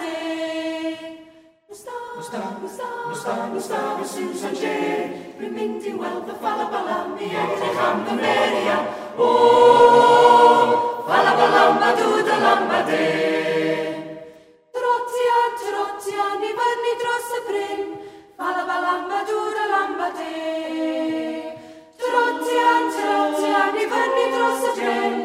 de. Gustave, Gustave, Gustave, Susan J. Mynd i weld y falabalam i edrych am gymeriad. O, falabalam a dŵd y lamba de. Trotian, trotian i fyny dros y bryn. Falabalam a dŵd y lamba de. Trotian, trotian i fyny dros y bryn.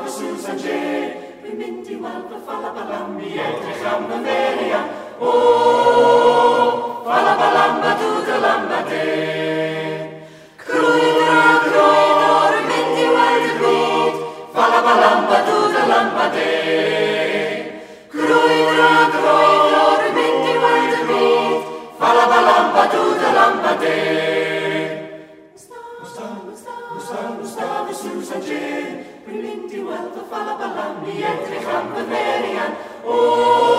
fala Susan J. Rwy'n mynd i weld fala balam i edrych am y feria. Fala balam a dŵd y lam a de. Crwy'r. Fala. Gustav, Gustav, Susan Jane, Bryminti, Wealth of Falabalam, Dietrich, and Bavarian. Oh!